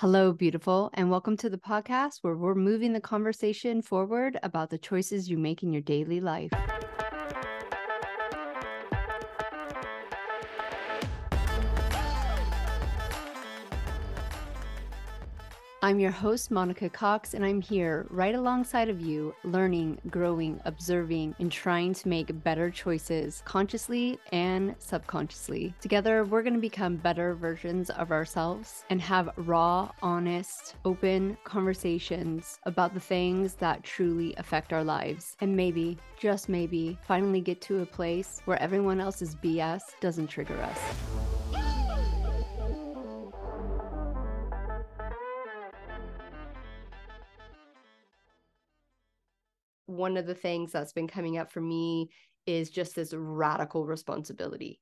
Hello, beautiful, and welcome to the podcast where we're moving the conversation forward about the choices you make in your daily life. I'm your host, Monica Cox, and I'm here right alongside of you, learning, growing, observing, and trying to make better choices consciously and subconsciously. Together, we're going to become better versions of ourselves and have raw, honest, open conversations about the things that truly affect our lives. And maybe, just maybe, finally get to a place where everyone else's BS doesn't trigger us. One of the things that's been coming up for me is just this radical responsibility,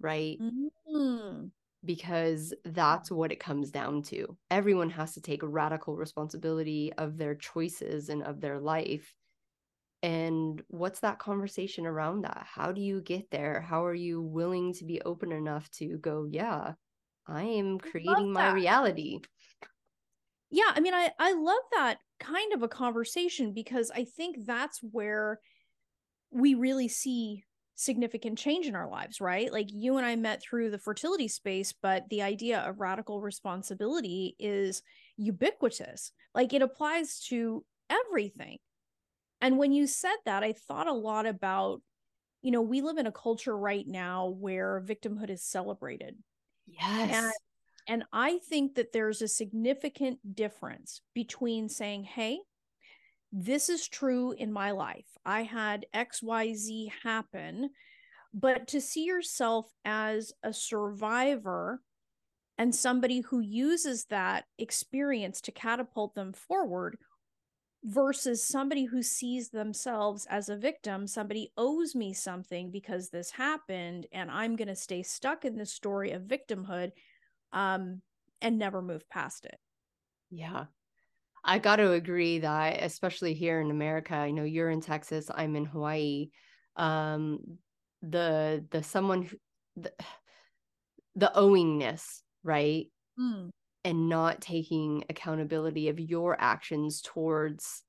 right? Mm-hmm. Because that's what it comes down to. Everyone has to take radical responsibility of their choices and of their life. And what's that conversation around that? How do you get there? How are you willing to be open enough to go, yeah, I am creating my reality? Yeah i mean i i love that kind of a conversation because i think that's where we really see significant change in our lives right? Like you and i met through the fertility space but the idea of radical responsibility is ubiquitous. Like it applies to everything. And when you said that i thought a lot about you know we live in a culture right now where victimhood is celebrated. Yes. and and I think that there's a significant difference between saying, hey, this is true in my life. I had XYZ happen, but to see yourself as a survivor and somebody who uses that experience to catapult them forward versus somebody who sees themselves as a victim somebody owes me something because this happened and i'm going to stay stuck in this story of victimhood um, and never move past it. Yeah. I got to agree that, especially here in America, I know you're in Texas, I'm in Hawaii. Um, the the someone who, the, the owingness, right? Mm. And not taking accountability of your actions towards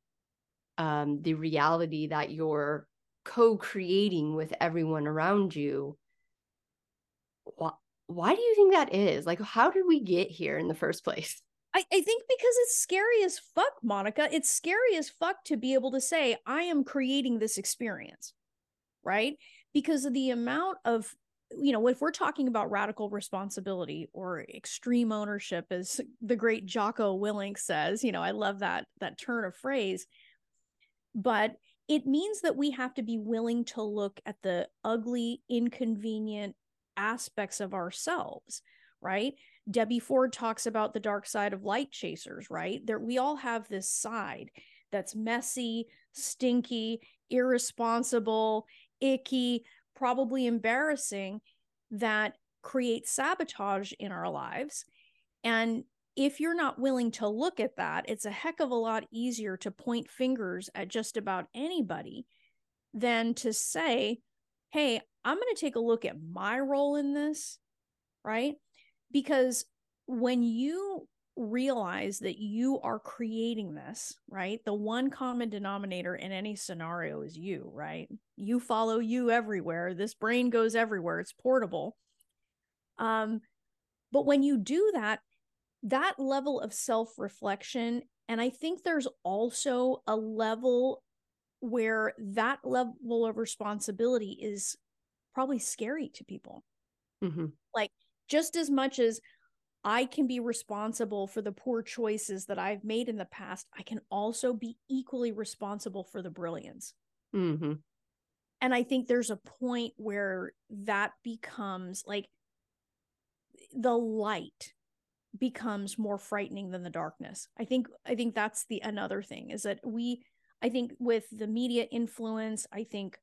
um, the reality that you're co-creating with everyone around you why do you think that is? Like, how did we get here in the first place? I, I think because it's scary as fuck, Monica. It's scary as fuck to be able to say, I am creating this experience, right? Because of the amount of, you know, if we're talking about radical responsibility or extreme ownership, as the great Jocko Willink says, you know, I love that that turn of phrase. But it means that we have to be willing to look at the ugly, inconvenient, aspects of ourselves, right? Debbie Ford talks about the dark side of light chasers, right? There we all have this side that's messy, stinky, irresponsible, icky, probably embarrassing that creates sabotage in our lives. And if you're not willing to look at that, it's a heck of a lot easier to point fingers at just about anybody than to say, hey, I'm going to take a look at my role in this, right? Because when you realize that you are creating this, right? The one common denominator in any scenario is you, right? You follow you everywhere. This brain goes everywhere. It's portable. Um but when you do that, that level of self-reflection and I think there's also a level where that level of responsibility is probably scary to people. Mm-hmm. Like, just as much as I can be responsible for the poor choices that I've made in the past, I can also be equally responsible for the brilliance. Mm-hmm. And I think there's a point where that becomes like the light becomes more frightening than the darkness. I think I think that's the another thing is that we I think with the media influence, I think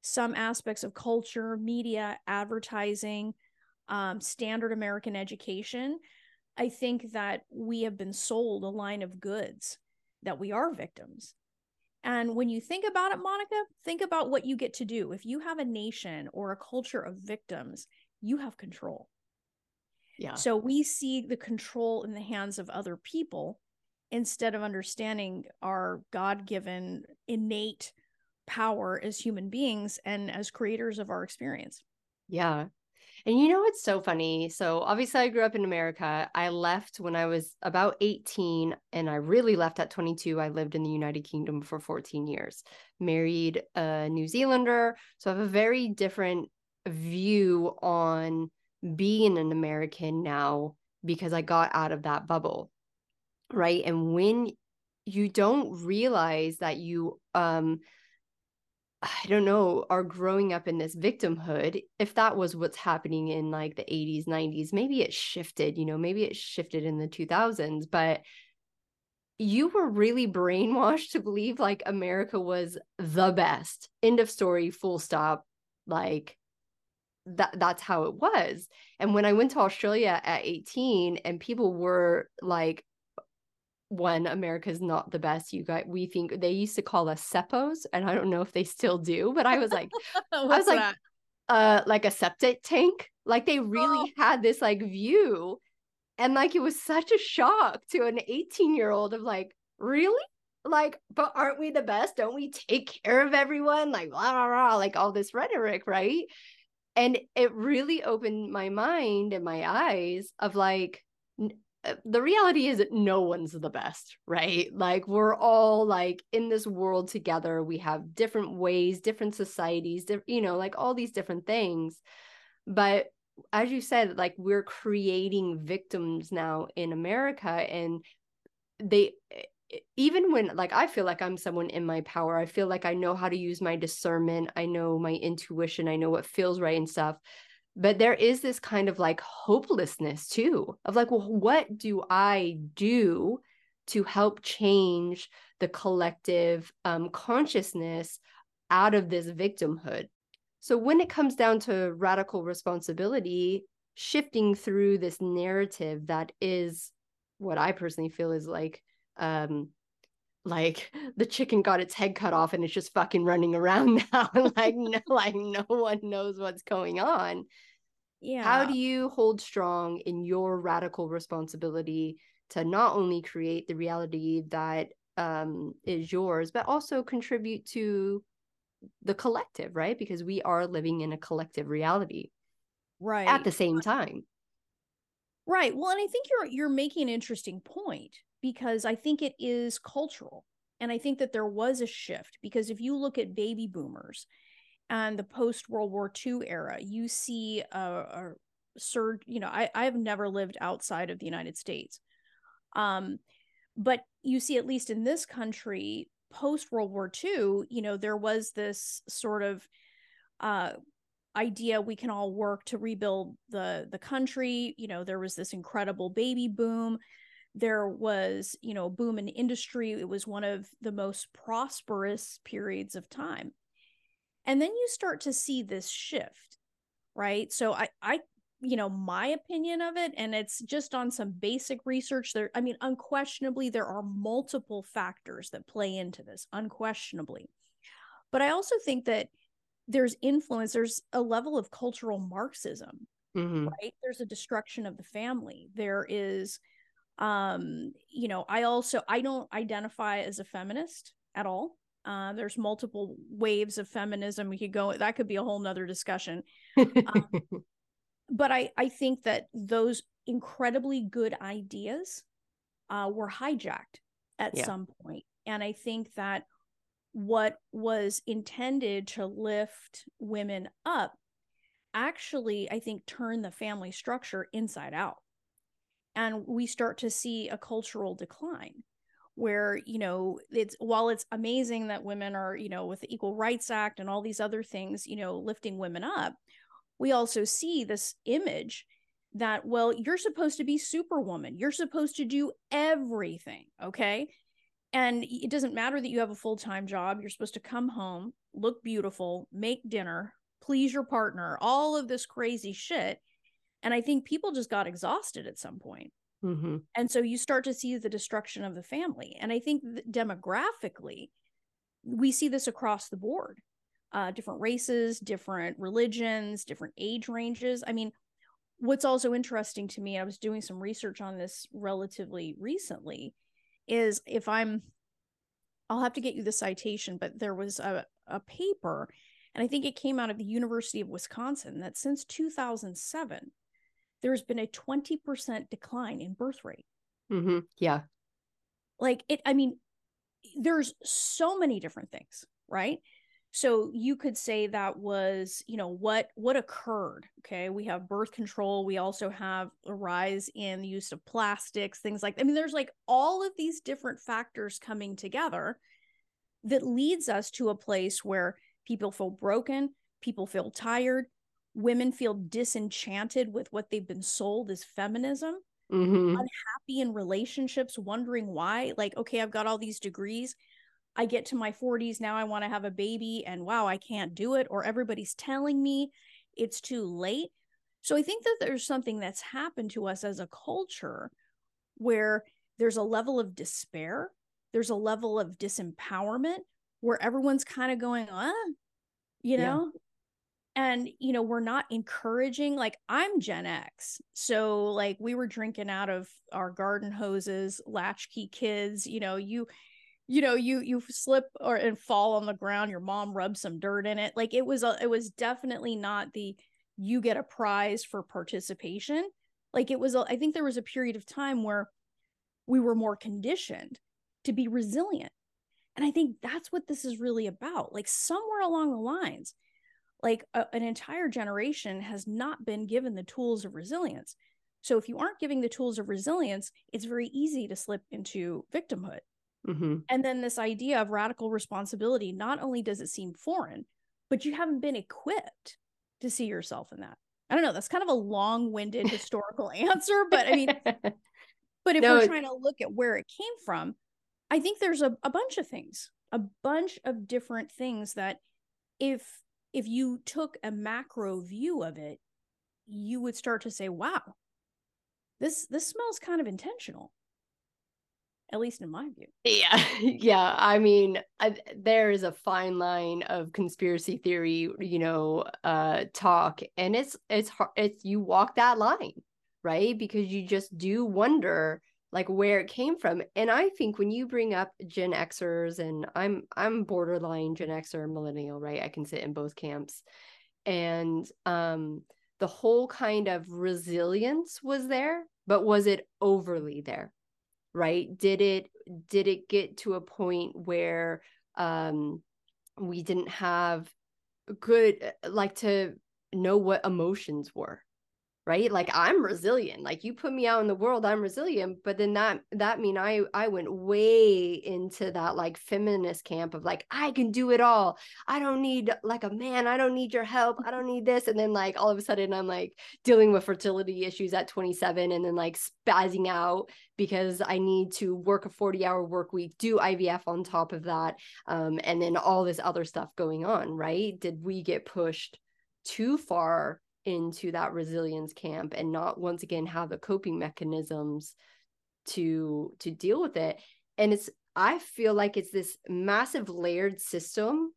some aspects of culture, media, advertising, um, standard American education, I think that we have been sold a line of goods that we are victims. And when you think about it, Monica, think about what you get to do. If you have a nation or a culture of victims, you have control. Yeah. So we see the control in the hands of other people instead of understanding our God given innate power as human beings and as creators of our experience. Yeah. And you know what's so funny? So obviously I grew up in America. I left when I was about 18 and I really left at 22. I lived in the United Kingdom for 14 years. Married a New Zealander, so I have a very different view on being an American now because I got out of that bubble. Right? And when you don't realize that you um I don't know, are growing up in this victimhood, if that was what's happening in like the 80s, 90s, maybe it shifted, you know, maybe it shifted in the 2000s, but you were really brainwashed to believe like America was the best. End of story, full stop. Like that that's how it was. And when I went to Australia at 18 and people were like one america's not the best you guys we think they used to call us sepos, and i don't know if they still do but i was like i was like that? uh like a septic tank like they really oh. had this like view and like it was such a shock to an 18 year old of like really like but aren't we the best don't we take care of everyone like blah, blah, blah, like all this rhetoric right and it really opened my mind and my eyes of like Uh, the reality is no one's the best, right? Like we're all like in this world together. We have different ways, different societies, you know, like all these different things. But as you said, like we're creating victims now in America and they even when like I feel like I'm someone in my power, I feel like I know how to use my discernment, I know my intuition, I know what feels right and stuff but there is this kind of like hopelessness too of like well what do i do to help change the collective um, consciousness out of this victimhood? So when it comes down to radical responsibility shifting through this narrative that is what i personally feel is like um like the chicken got its head cut off and it's just fucking running around now like no like no one knows what's going on. Yeah. how do you hold strong in your radical responsibility to not only create the reality that um is yours but also contribute to the collective right? Because we are living in a collective reality right. at the same time. Right. Well and i think you're you're making an interesting point because I think it is cultural. And I think that there was a shift because if you look at baby boomers and the post World War II era, you see a, a surge. You know, I, I've never lived outside of the United States. Um, but you see, at least in this country, post World War II, you know, there was this sort of uh, idea we can all work to rebuild the the country. You know, there was this incredible baby boom there was you know boom in industry. It was one of the most prosperous periods of time. And then you start to see this shift right? So i i you know my opinion of it and it's just on some basic research there i mean unquestionably there are multiple factors that play into this unquestionably. But i also think that there's influence there's a level of cultural marxism mm-hmm. right? There's a destruction of the family. There is um you know i also i don't identify as a feminist at all. Uh, there's multiple waves of feminism we could go that could be a whole nother discussion. Um, but i i think that those incredibly good ideas uh, were hijacked at yeah. some point. And i think that what was intended to lift women up actually i think turned the family structure inside out and we start to see a cultural decline where you know it's while it's amazing that women are you know with the equal rights act and all these other things you know lifting women up we also see this image that well you're supposed to be superwoman. You're supposed to do everything okay? And it doesn't matter that you have a full-time job. You're supposed to come home look beautiful make dinner please your partner all of this crazy shit and I think people just got exhausted at some point. Mm-hmm. And so you start to see the destruction of the family. And I think demographically, we see this across the board uh, different races, different religions, different age ranges. I mean, what's also interesting to me, I was doing some research on this relatively recently, is if I'm, I'll have to get you the citation, but there was a, a paper, and I think it came out of the University of Wisconsin that since 2007, there's been a 20% decline in birth rate. Mm-hmm. Yeah. Like it, I mean, there's so many different things, right? so you could say that was you know what what occurred okay we have birth control we also have a rise in the use of plastics things like i mean there's like all of these different factors coming together that leads us to a place where people feel broken people feel tired women feel disenchanted with what they've been sold as feminism mm-hmm. unhappy in relationships wondering why like okay i've got all these degrees I get to my 40s now I want to have a baby and wow I can't do it or everybody's telling me it's too late. So I think that there's something that's happened to us as a culture where there's a level of despair, there's a level of disempowerment where everyone's kind of going, "Uh, you know, and you know we're not encouraging like i'm gen x so like we were drinking out of our garden hoses latchkey kids you know you you know you you slip or and fall on the ground your mom rubs some dirt in it like it was a it was definitely not the you get a prize for participation like it was a, I think there was a period of time where we were more conditioned to be resilient and i think that's what this is really about like somewhere along the lines like a, an entire generation has not been given the tools of resilience so if you aren't giving the tools of resilience it's very easy to slip into victimhood Mm-hmm. And then this idea of radical responsibility, not only does it seem foreign, but you haven't been equipped to see yourself in that. I don't know. That's kind of a long winded historical answer, but I mean, but if no, we're trying to look at where it came from, I think there's a, a bunch of things, a bunch of different things that if if you took a macro view of it, you would start to say, wow, this this smells kind of intentional at least in my view. Yeah. Yeah. I mean, I, there is a fine line of conspiracy theory, you know, uh, talk, and it's, it's hard, it's, you walk that line, right? Because you just do wonder like where it came from. And I think when you bring up Gen Xers, and I'm, I'm borderline Gen Xer millennial, right? I can sit in both camps. And, um, the whole kind of resilience was there, but was it overly there? right did it did it get to a point where um we didn't have good like to know what emotions were right? Like i'm resilient like you put me out in the world i'm resilient but then that that mean i i went way into that like feminist camp of like i can do it all. I don't need like a man. I don't need your help. I don't need this. And then like all of a sudden i'm like dealing with fertility issues at 27 and then like spazzing out because i need to work a 40 hour work week do ivf on top of that um, and then all this other stuff going on right? Did we get pushed too far into that resilience camp and not once again have the coping mechanisms to to deal with it. And it's i feel like it's this massive layered system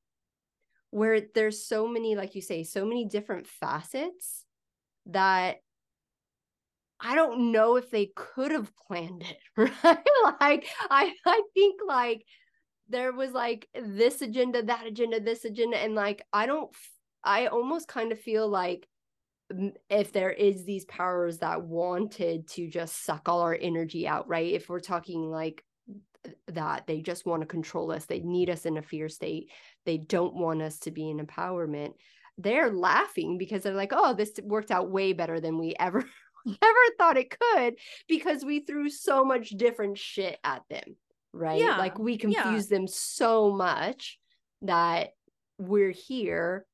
where there's so many like you say so many different facets that i don't know if they could have planned it right? Like i i think like there was like this agenda that agenda this agenda and like i don't i almost kind of feel like if there is these powers that wanted to just suck all our energy out right if we're talking like that they just want to control us they need us in a fear state they don't want us to be in empowerment they're laughing because they're like oh this worked out way better than we ever ever thought it could because we threw so much different shit at them right yeah. like we confused yeah. them so much that we're here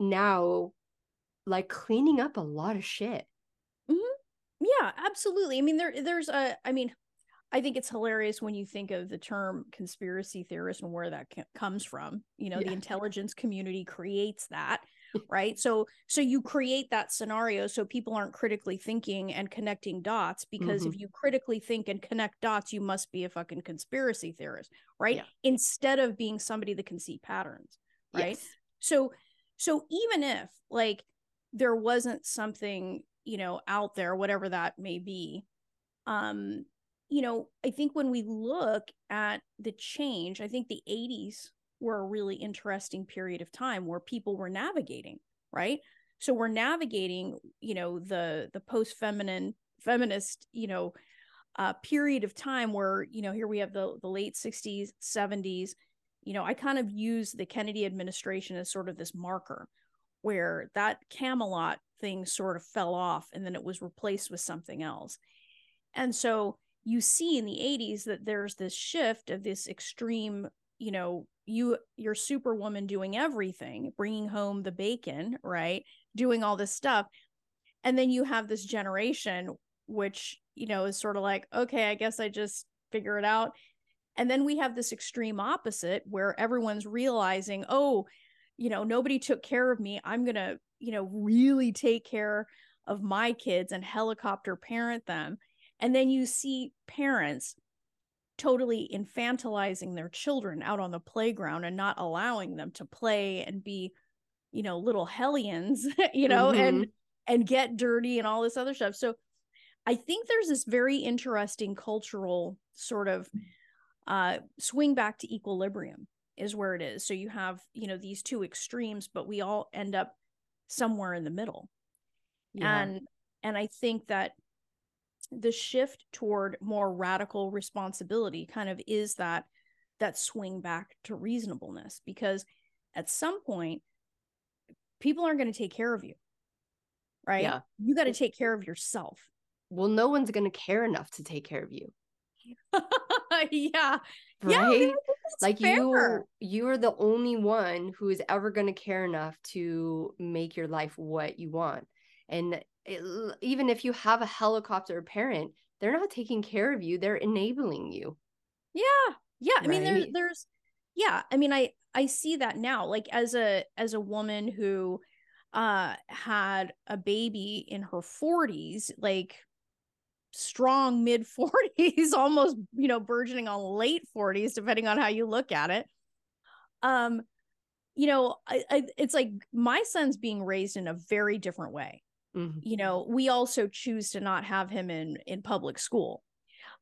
now like cleaning up a lot of shit. Mm-hmm. Yeah, absolutely. I mean, there, there's a, I mean, I think it's hilarious when you think of the term conspiracy theorist and where that comes from. You know, yeah. the intelligence community creates that, right? So, so you create that scenario so people aren't critically thinking and connecting dots because mm-hmm. if you critically think and connect dots, you must be a fucking conspiracy theorist, right? Yeah. Instead of being somebody that can see patterns, right? Yes. So, so even if like there wasn't something you know out there whatever that may be. Um you know i think when we look at the change i think the 80s were a really interesting period of time where people were navigating right? So we're navigating you know the the post feminine feminist you know uh, period of time where you know here we have the the late 60s 70s you know i kind of use the kennedy administration as sort of this marker where that camelot thing sort of fell off and then it was replaced with something else. And so you see in the 80s that there's this shift of this extreme you know you you're superwoman doing everything bringing home the bacon right? Doing all this stuff. And then you have this generation which you know is sort of like okay i guess i just figure it out. And then we have this extreme opposite where everyone's realizing oh you know nobody took care of me. I'm going to you know really take care of my kids and helicopter parent them. And then you see parents totally infantilizing their children out on the playground and not allowing them to play and be you know little hellions you know mm-hmm. and and get dirty and all this other stuff. So i think there's this very interesting cultural sort of uh swing back to equilibrium is where it is. So you have you know these two extremes but we all end up somewhere in the middle. Yeah. and and i think that the shift toward more radical responsibility kind of is that that swing back to reasonableness because at some point people aren't going to take care of you right? Yeah. You got to take care of yourself. Well no one's going to care enough to take care of you. Yeah. Right? yeah, like fair. you you are the only one who is ever going to care enough to make your life what you want and it, even if you have a helicopter parent they're not taking care of you they're enabling you yeah yeah right? i mean there's there's yeah i mean i i see that now like as a as a woman who uh had a baby in her 40s like strong mid 40s almost you know burgeoning on late 40s depending on how you look at it. Um you know I, I it's like my son's being raised in a very different way. Mm-hmm. you know we also choose to not have him in in public school.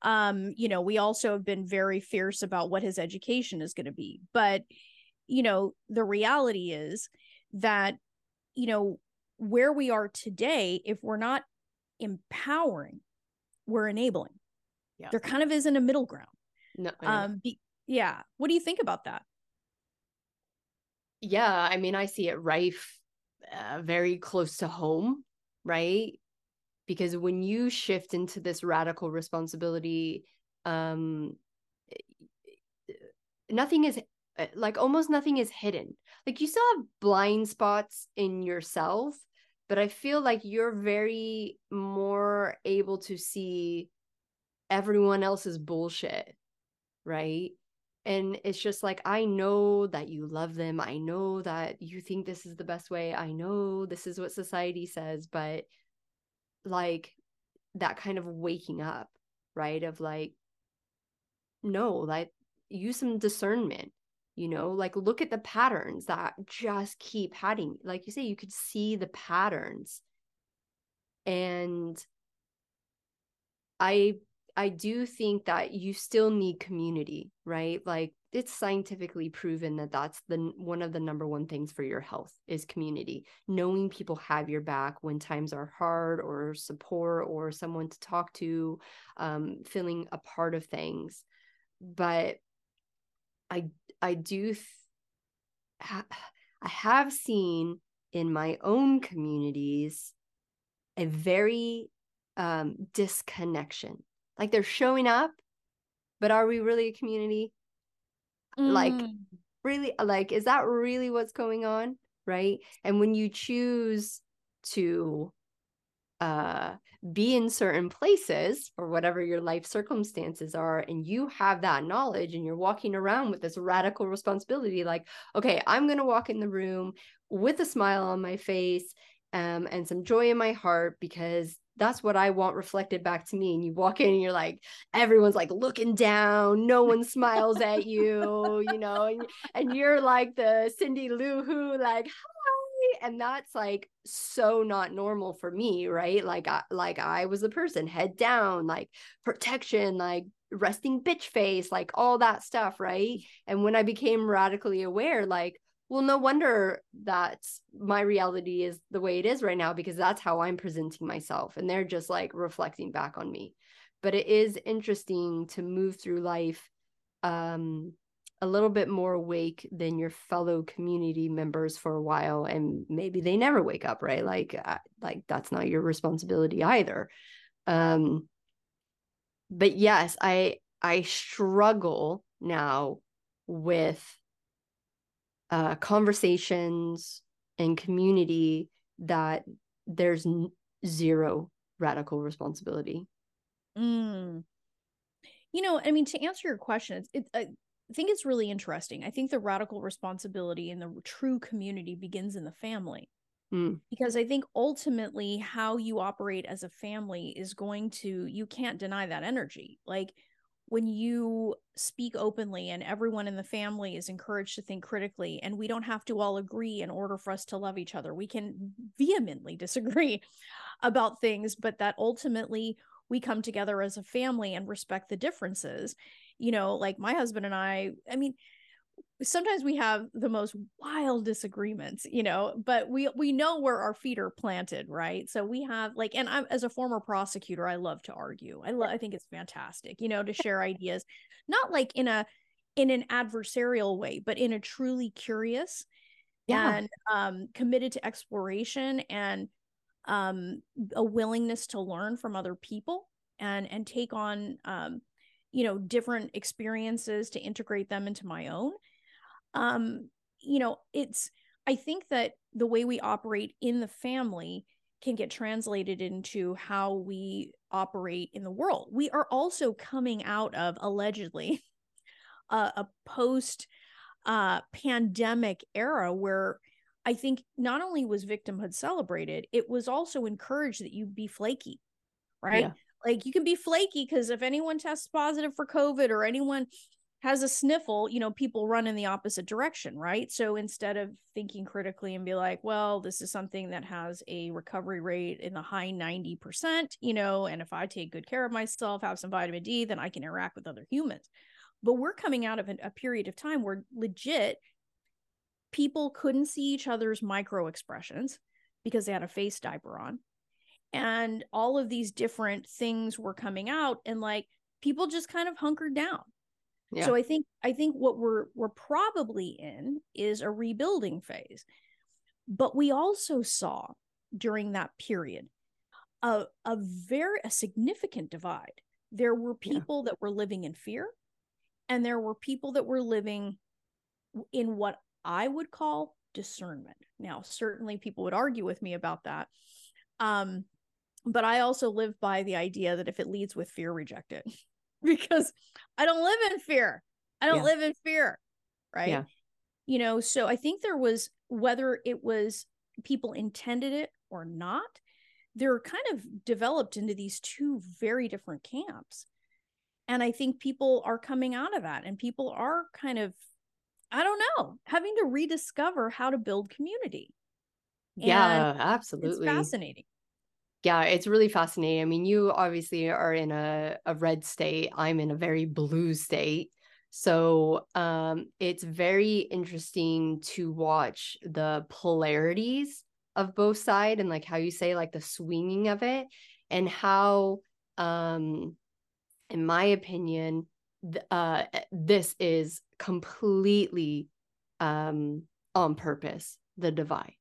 Um you know we also have been very fierce about what his education is going to be. But you know the reality is that you know where we are today if we're not empowering we're enabling. Yeah. There kind of isn't a middle ground. No um be, yeah. What do you think about that? Yeah i mean i see it rife uh, very close to home right? Because when you shift into this radical responsibility um nothing is uh, like almost nothing is hidden. Like you still have blind spots in yourself but i feel like you're very more able to see everyone else's bullshit right? And it's just like i know that you love them. I know that you think this is the best way. I know this is what society says but like that kind of waking up right? Of like no like use some discernment you know like look at the patterns that just keep having like you say you could see the patterns and i I do think that you still need community, right? Like it's scientifically proven that that's the one of the number one things for your health is community. Knowing people have your back when times are hard or support or someone to talk to, um, feeling a part of things. But I I do ha- I have seen in my own communities a very um, disconnection like they're showing up, but are we really a community? Mm. Like, really, like, is that really what's going on? Right. And when you choose to uh be in certain places or whatever your life circumstances are and you have that knowledge and you're walking around with this radical responsibility like okay i'm going to walk in the room with a smile on my face um, and some joy in my heart because that's what I want reflected back to me. And you walk in and you're like, everyone's like looking down, no one smiles at you, you know, and, and you're like the Cindy Lou Who, like, and that's like so not normal for me right? Like I, like I was the person head down like protection like resting bitch face like all that stuff right? And when I became radically aware like well no wonder that my reality is the way it is right now because that's how I'm presenting myself and they're just like reflecting back on me. But it is interesting to move through life um a little bit more awake than your fellow community members for a while and maybe they never wake up right? Like uh, like that's not your responsibility either. Um but yes i i struggle now with uh conversations and community that there's n- zero radical responsibility. Mm. you know i mean to answer your question it's it, uh, think it's really interesting. I think the radical responsibility in the true community begins in the family. Mm. Because I think ultimately how you operate as a family is going to, you can't deny that energy. Like when you speak openly and everyone in the family is encouraged to think critically, and we don't have to all agree in order for us to love each other, we can vehemently disagree about things, but that ultimately we come together as a family and respect the differences. You know, like my husband and I, I mean, sometimes we have the most wild disagreements you know but we we know where our feet are planted right? So we have like and i'm as a former prosecutor i love to argue. I love i think it's fantastic you know to share ideas not like in a in an adversarial way but in a truly curious yeah. and um committed to exploration and um a willingness to learn from other people and and take on um you know different experiences to integrate them into my own. Um you know it's i think that the way we operate in the family can get translated into how we operate in the world. We are also coming out of allegedly a, a post uh pandemic era where I think not only was victimhood celebrated, it was also encouraged that you be flaky, right? Yeah. Like you can be flaky because if anyone tests positive for covid or anyone has a sniffle you know people run in the opposite direction right? So instead of thinking critically and be like well this is something that has a recovery rate in the high 90% you know and if i take good care of myself have some vitamin d then i can interact with other humans. But we're coming out of a period of time where legit people couldn't see each other's micro expressions because they had a face diaper on and all of these different things were coming out and like people just kind of hunkered down yeah. so i think i think what we're we're probably in is a rebuilding phase but we also saw during that period a, a very a significant divide there were people yeah. that were living in fear and there were people that were living in what i would call discernment now certainly people would argue with me about that um but I also live by the idea that if it leads with fear, reject it because I don't live in fear. I don't yeah. live in fear. Right. Yeah. You know, so I think there was, whether it was people intended it or not, they're kind of developed into these two very different camps. And I think people are coming out of that and people are kind of, I don't know, having to rediscover how to build community. Yeah, absolutely. It's fascinating yeah it's really fascinating i mean you obviously are in a, a red state i'm in a very blue state so um it's very interesting to watch the polarities of both side and like how you say like the swinging of it and how um in my opinion th- uh this is completely um on purpose the divide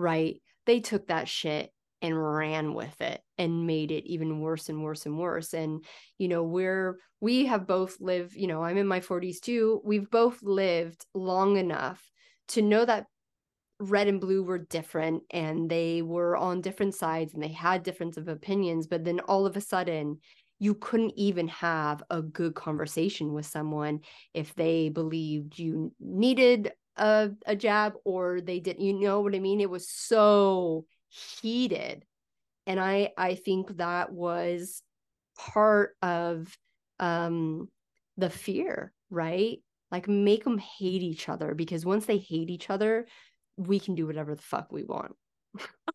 right? They took that shit and ran with it and made it even worse and worse and worse. And you know we're we have both lived you know i'm in my 40s too. We've both lived long enough to know that red and blue were different and they were on different sides and they had difference of opinions. But then all of a sudden you couldn't even have a good conversation with someone if they believed you needed a, a jab or they didn't you know what i mean it was so heated and i i think that was part of um the fear right like make them hate each other because once they hate each other we can do whatever the fuck we want.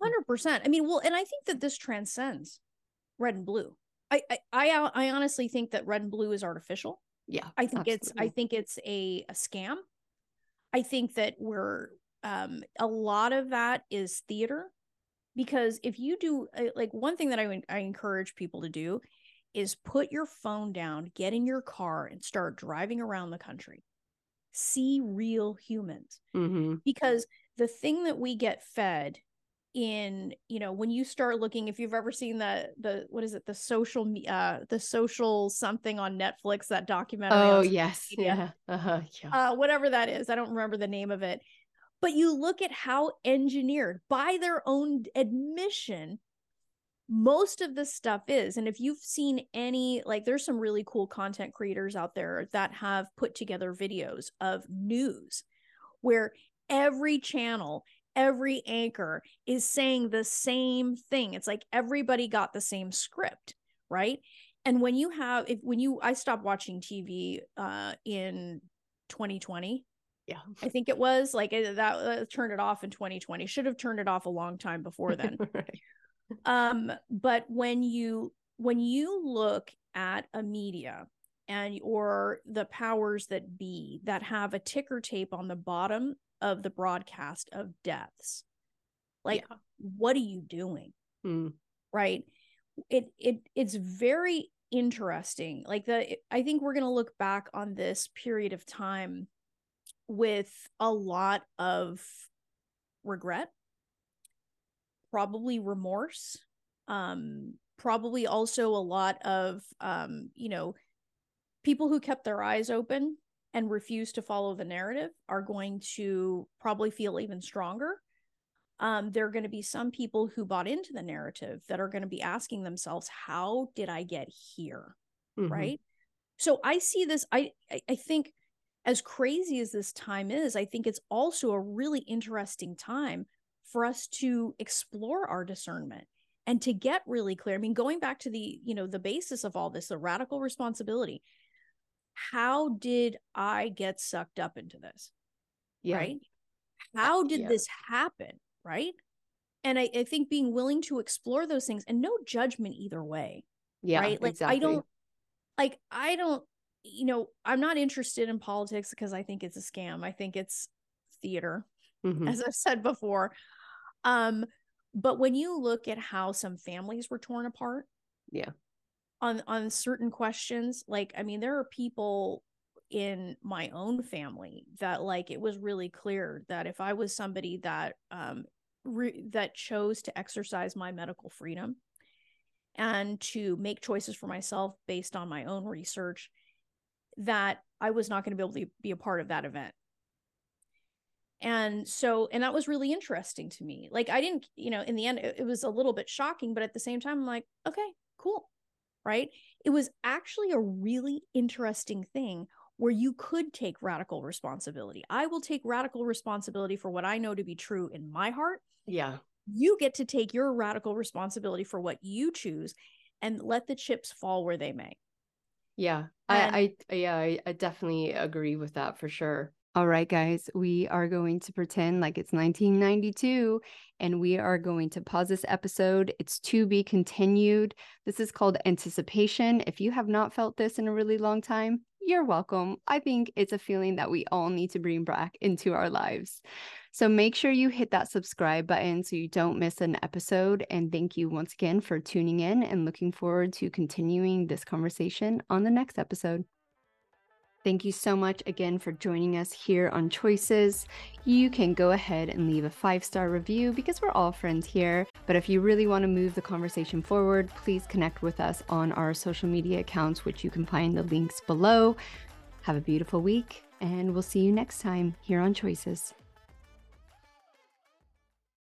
hundred percent. I mean, well, and I think that this transcends red and blue. I, I, I, I honestly think that red and blue is artificial. Yeah. I think absolutely. it's, I think it's a, a scam. I think that we're, um, a lot of that is theater because if you do uh, like one thing that I, I encourage people to do is put your phone down, get in your car and start driving around the country. See real humans. Mm-hmm. Because the thing that we get fed in you know when you start looking if you've ever seen the the what is it the social uh the social something on netflix that documentary oh yes. media, yeah. Uh-huh. Yeah. Uh whatever that is i don't remember the name of it. But you look at how engineered by their own admission most of the stuff is. And if you've seen any like there's some really cool content creators out there that have put together videos of news where every channel every anchor is saying the same thing. It's like everybody got the same script, right? And when you have if when you I stopped watching TV uh in 2020. Yeah. I think it was like that uh, turned it off in 2020. Should have turned it off a long time before then. right. Um but when you when you look at a media and or the powers that be that have a ticker tape on the bottom of the broadcast of deaths. Like, yeah. what are you doing? Hmm. Right. It it it's very interesting. Like the I think we're gonna look back on this period of time with a lot of regret, probably remorse, um, probably also a lot of um, you know, people who kept their eyes open and refuse to follow the narrative are going to probably feel even stronger. Um, there are going to be some people who bought into the narrative that are going to be asking themselves, "How did I get here?" Mm-hmm. Right. So I see this. I I think as crazy as this time is, I think it's also a really interesting time for us to explore our discernment and to get really clear. I mean, going back to the you know the basis of all this, the radical responsibility how did I get sucked up into this? Yeah. Right. How did yeah. this happen? Right. And I, I think being willing to explore those things and no judgment either way. Yeah. Right. Like exactly. I don't like I don't, you know, I'm not interested in politics because I think it's a scam. I think it's theater, mm-hmm. as I've said before. Um, but when you look at how some families were torn apart, yeah, on on certain questions like i mean there are people in my own family that like it was really clear that if i was somebody that um re- that chose to exercise my medical freedom and to make choices for myself based on my own research that i was not going to be able to be a part of that event. And so and that was really interesting to me. Like i didn't you know in the end it, it was a little bit shocking but at the same time i'm like okay cool right? It was actually a really interesting thing where you could take radical responsibility. I will take radical responsibility for what I know to be true in my heart. Yeah. You get to take your radical responsibility for what you choose and let the chips fall where they may. Yeah. And- I, I yeah, I, I definitely agree with that for sure. All right, guys, we are going to pretend like it's 1992 and we are going to pause this episode. It's to be continued. This is called anticipation. If you have not felt this in a really long time, you're welcome. I think it's a feeling that we all need to bring back into our lives. So make sure you hit that subscribe button so you don't miss an episode. And thank you once again for tuning in and looking forward to continuing this conversation on the next episode. Thank you so much again for joining us here on Choices. You can go ahead and leave a five star review because we're all friends here. But if you really want to move the conversation forward, please connect with us on our social media accounts, which you can find the links below. Have a beautiful week, and we'll see you next time here on Choices.